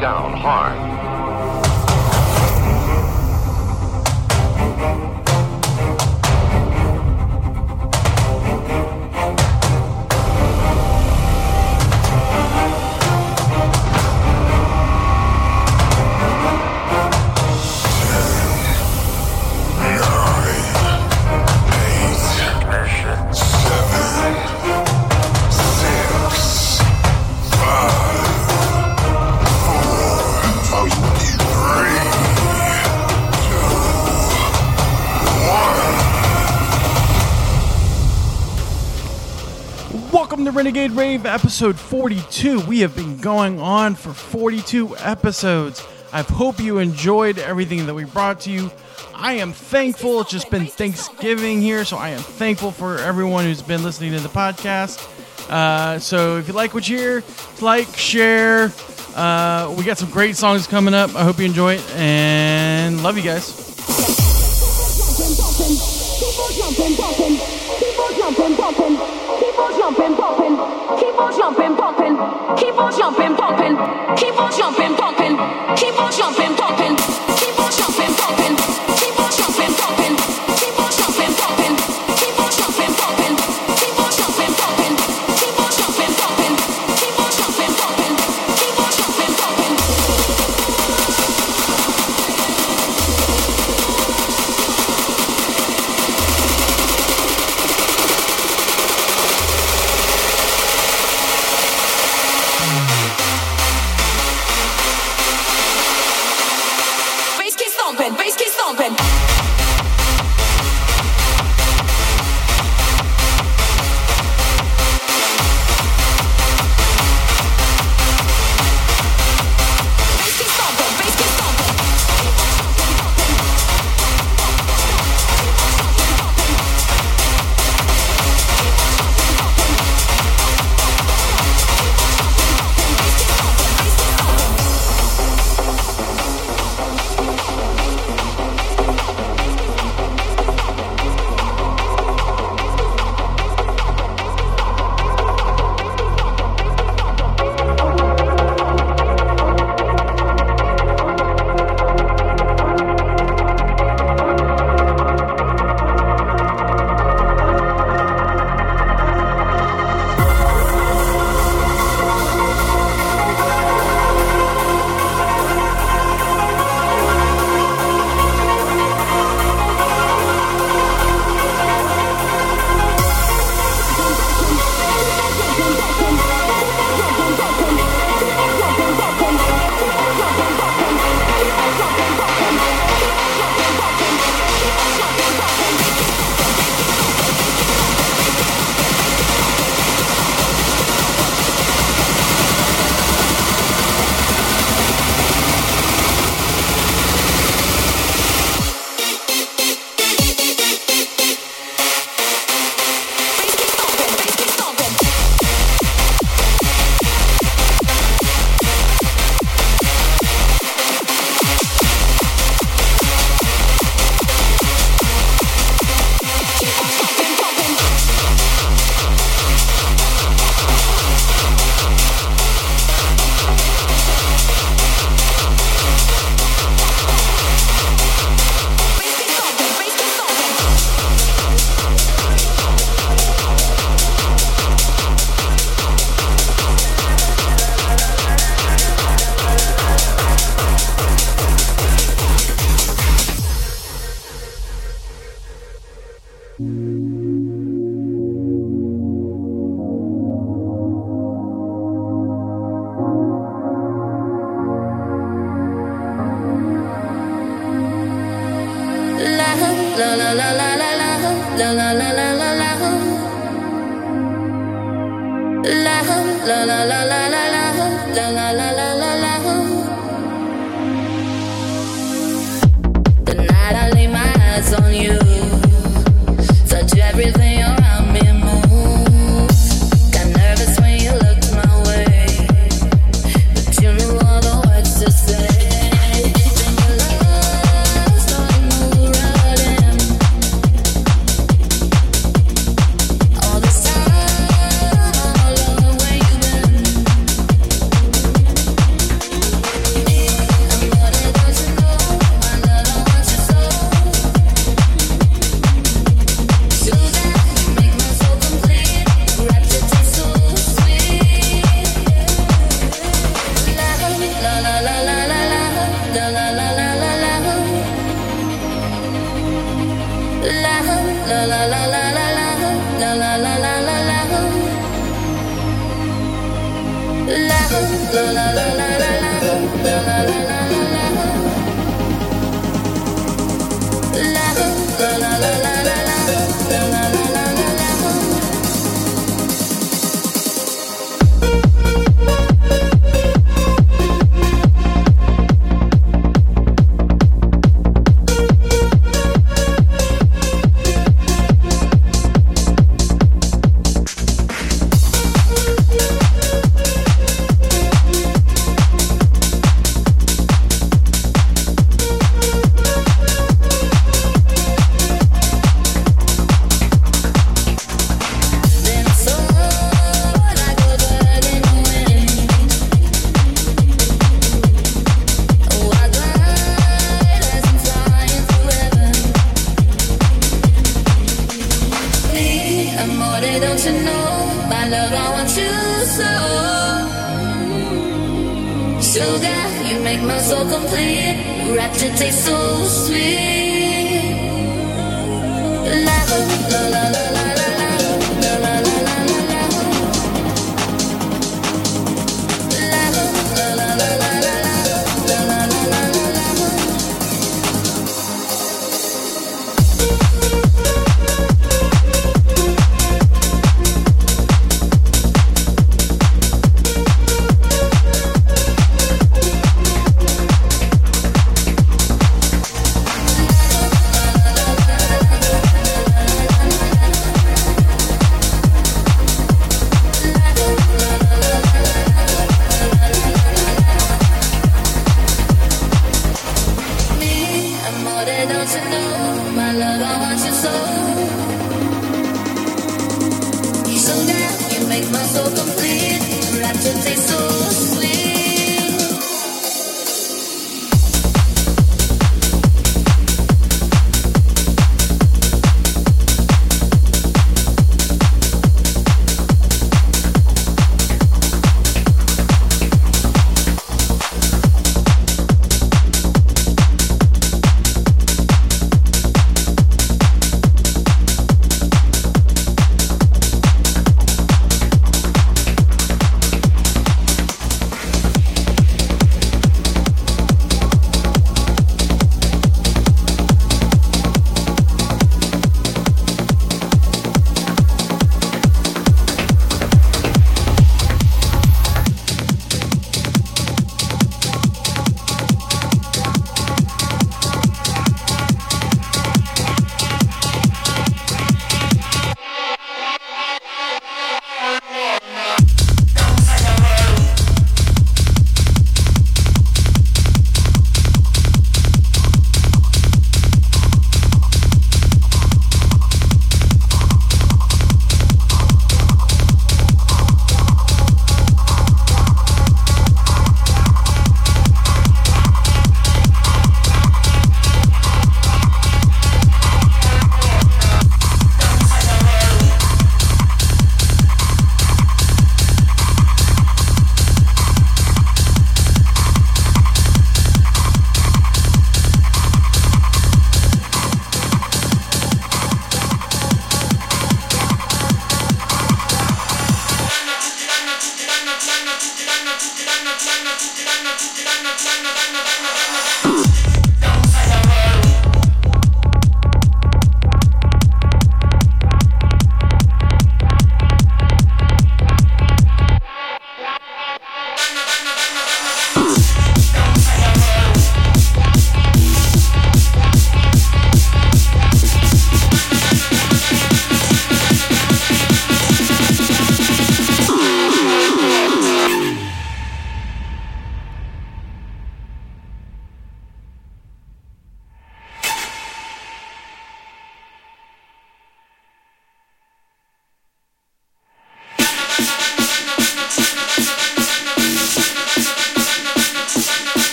down hard. To Renegade Rave episode 42. We have been going on for 42 episodes. I hope you enjoyed everything that we brought to you. I am thankful. It's just been Thanksgiving here, so I am thankful for everyone who's been listening to the podcast. Uh, so if you like what you hear, like, share. Uh, we got some great songs coming up. I hope you enjoy it and love you guys. Jumping, bumping. On jumping, bumping. On jumping, bumping. Keep on jumping, bumping. Keep on jumping, bumping. Keep on jumping, bumping. Keep on jumping, make my soul complete. Rapture tastes so sweet.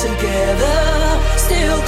Together, still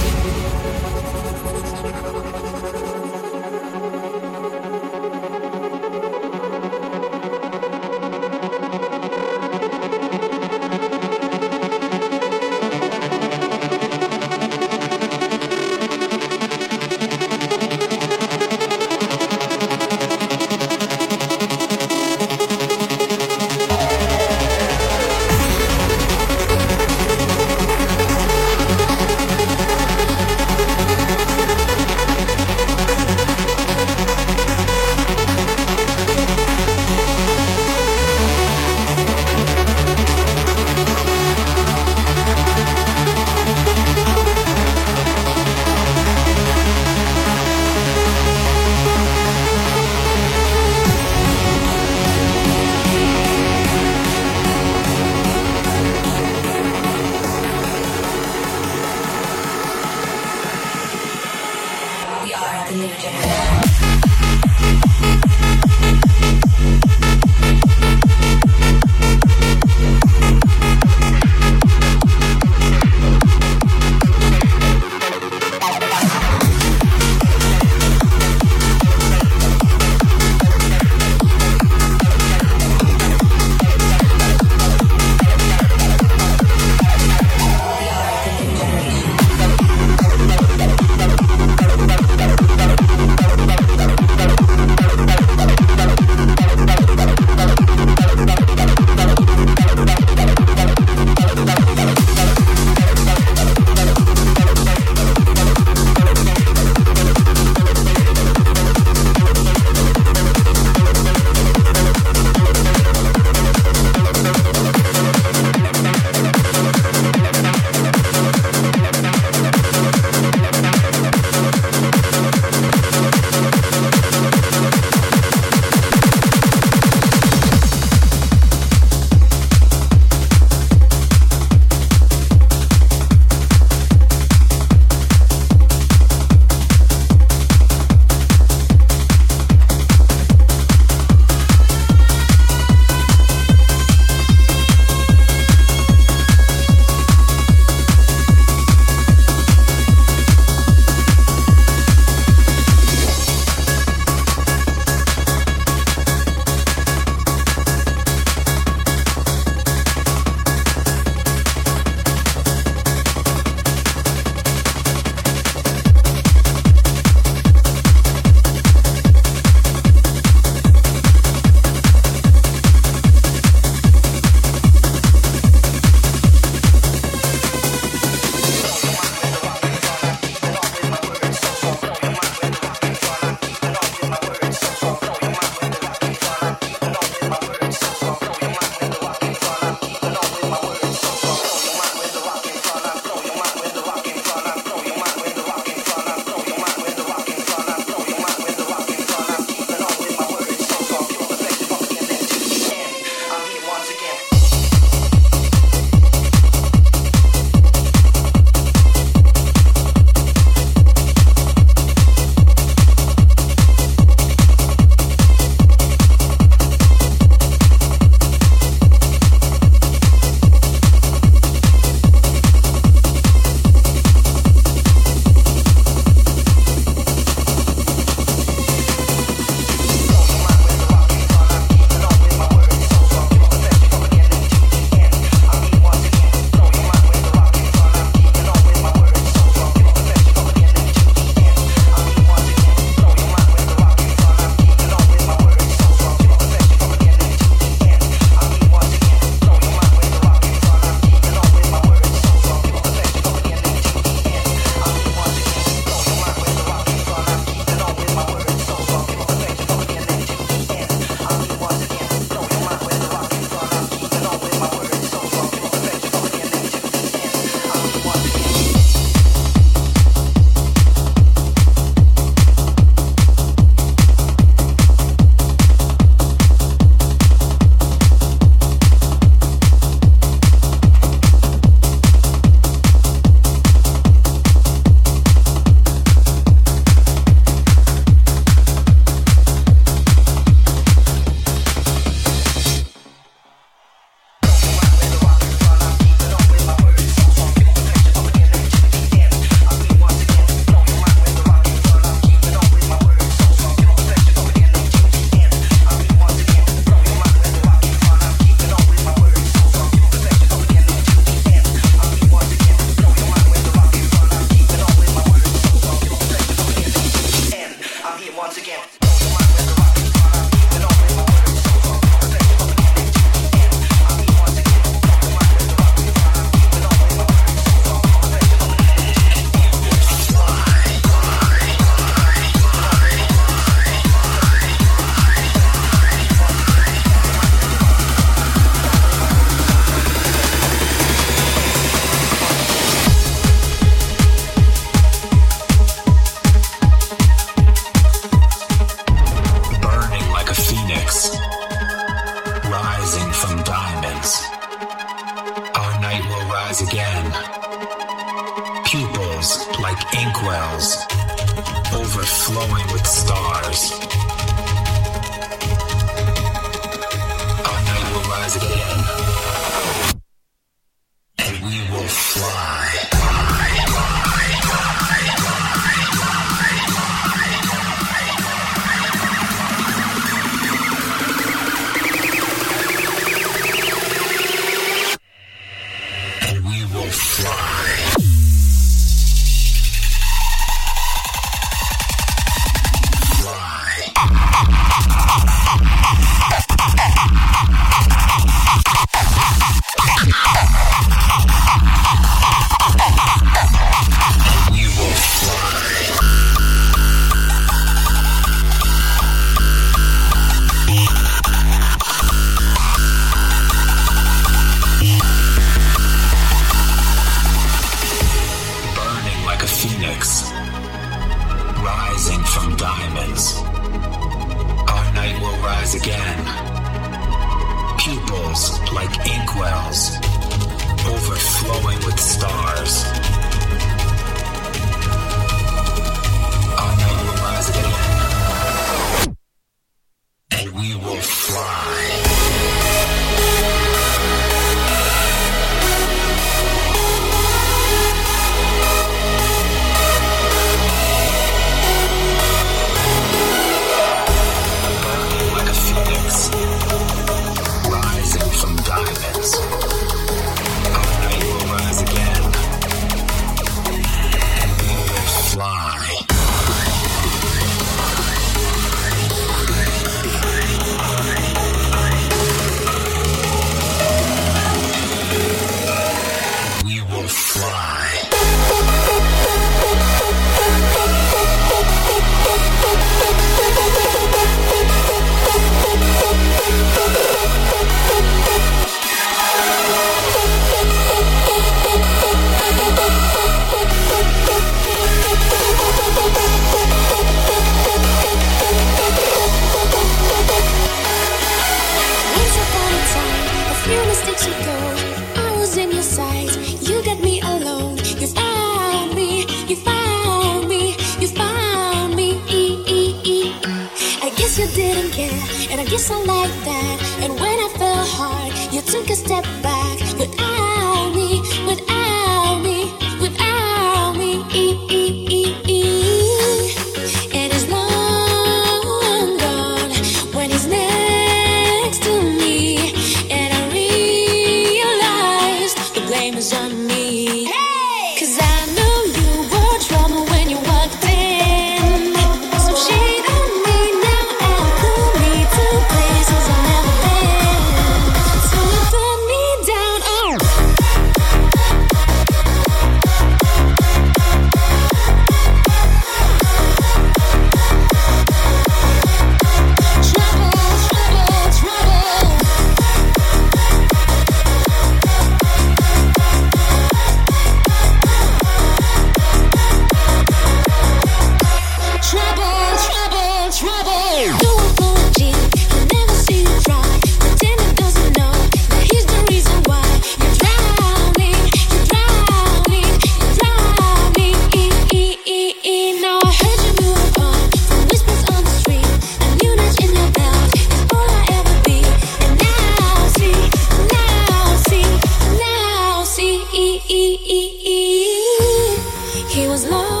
He was long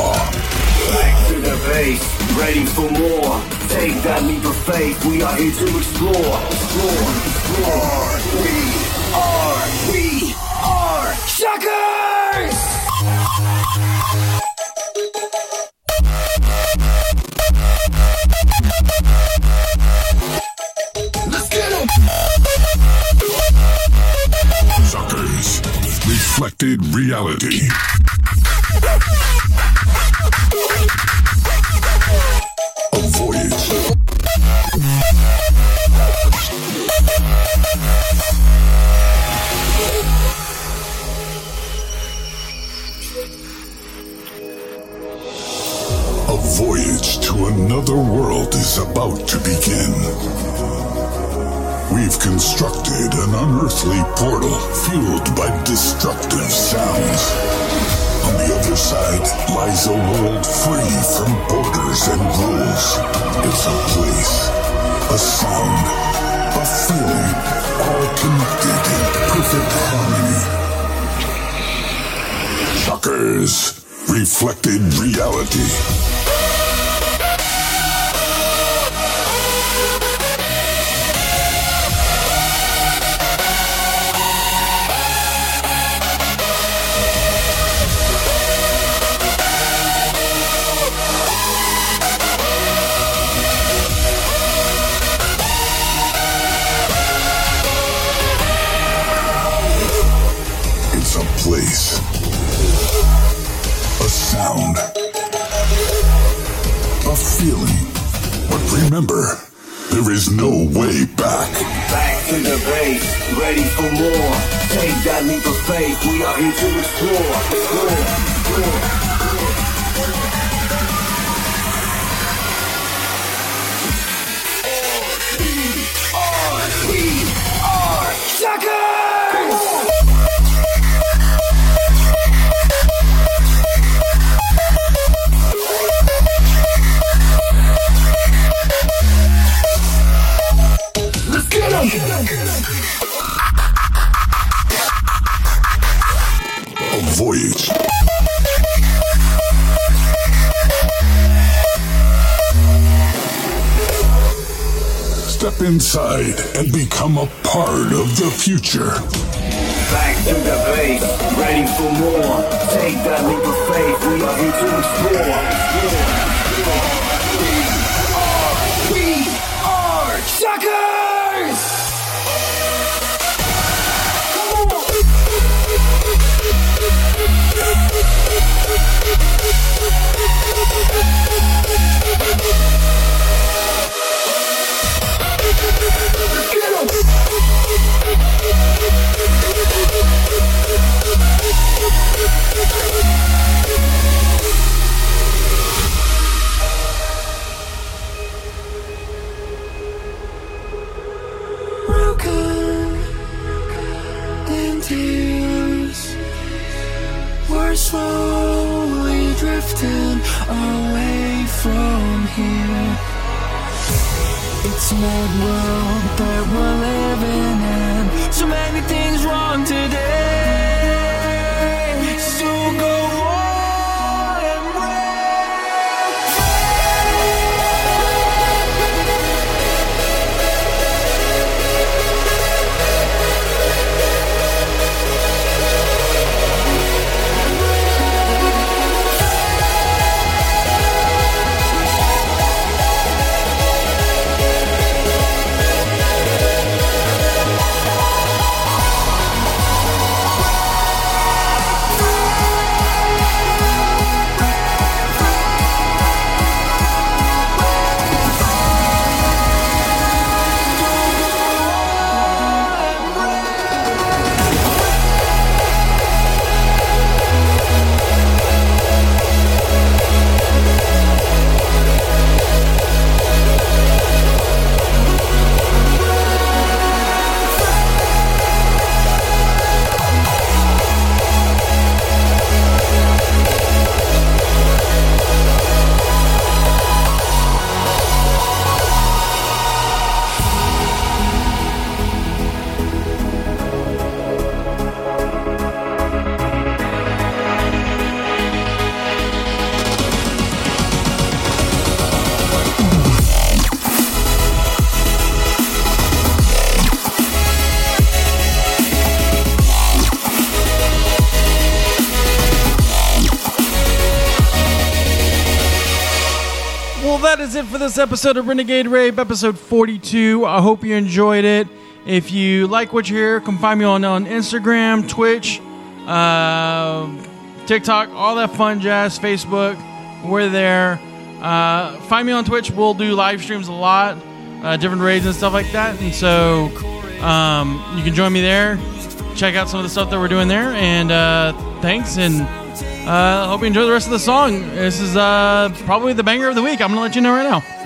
of Back to the base, ready for more. Take that leap of faith, we are here to explore. Explore, explore. We are, we are Shockers! Let's get 'em! Suckers. Reflected reality. Constructed an unearthly portal fueled by destructive sounds. On the other side lies a world free from borders and rules. It's a place, a sound, a feeling, all connected in perfect harmony. Shockers, reflected reality. Ready for more. Take that leap of faith, we are here to explore. Explore, explore. Future. This episode of Renegade Rave, episode 42. I hope you enjoyed it. If you like what you hear, come find me on, on Instagram, Twitch, uh, TikTok, all that fun jazz, Facebook. We're there. Uh, find me on Twitch. We'll do live streams a lot, uh, different raids and stuff like that. And so um, you can join me there. Check out some of the stuff that we're doing there. And uh, thanks. And uh, hope you enjoy the rest of the song. This is uh, probably the banger of the week. I'm going to let you know right now.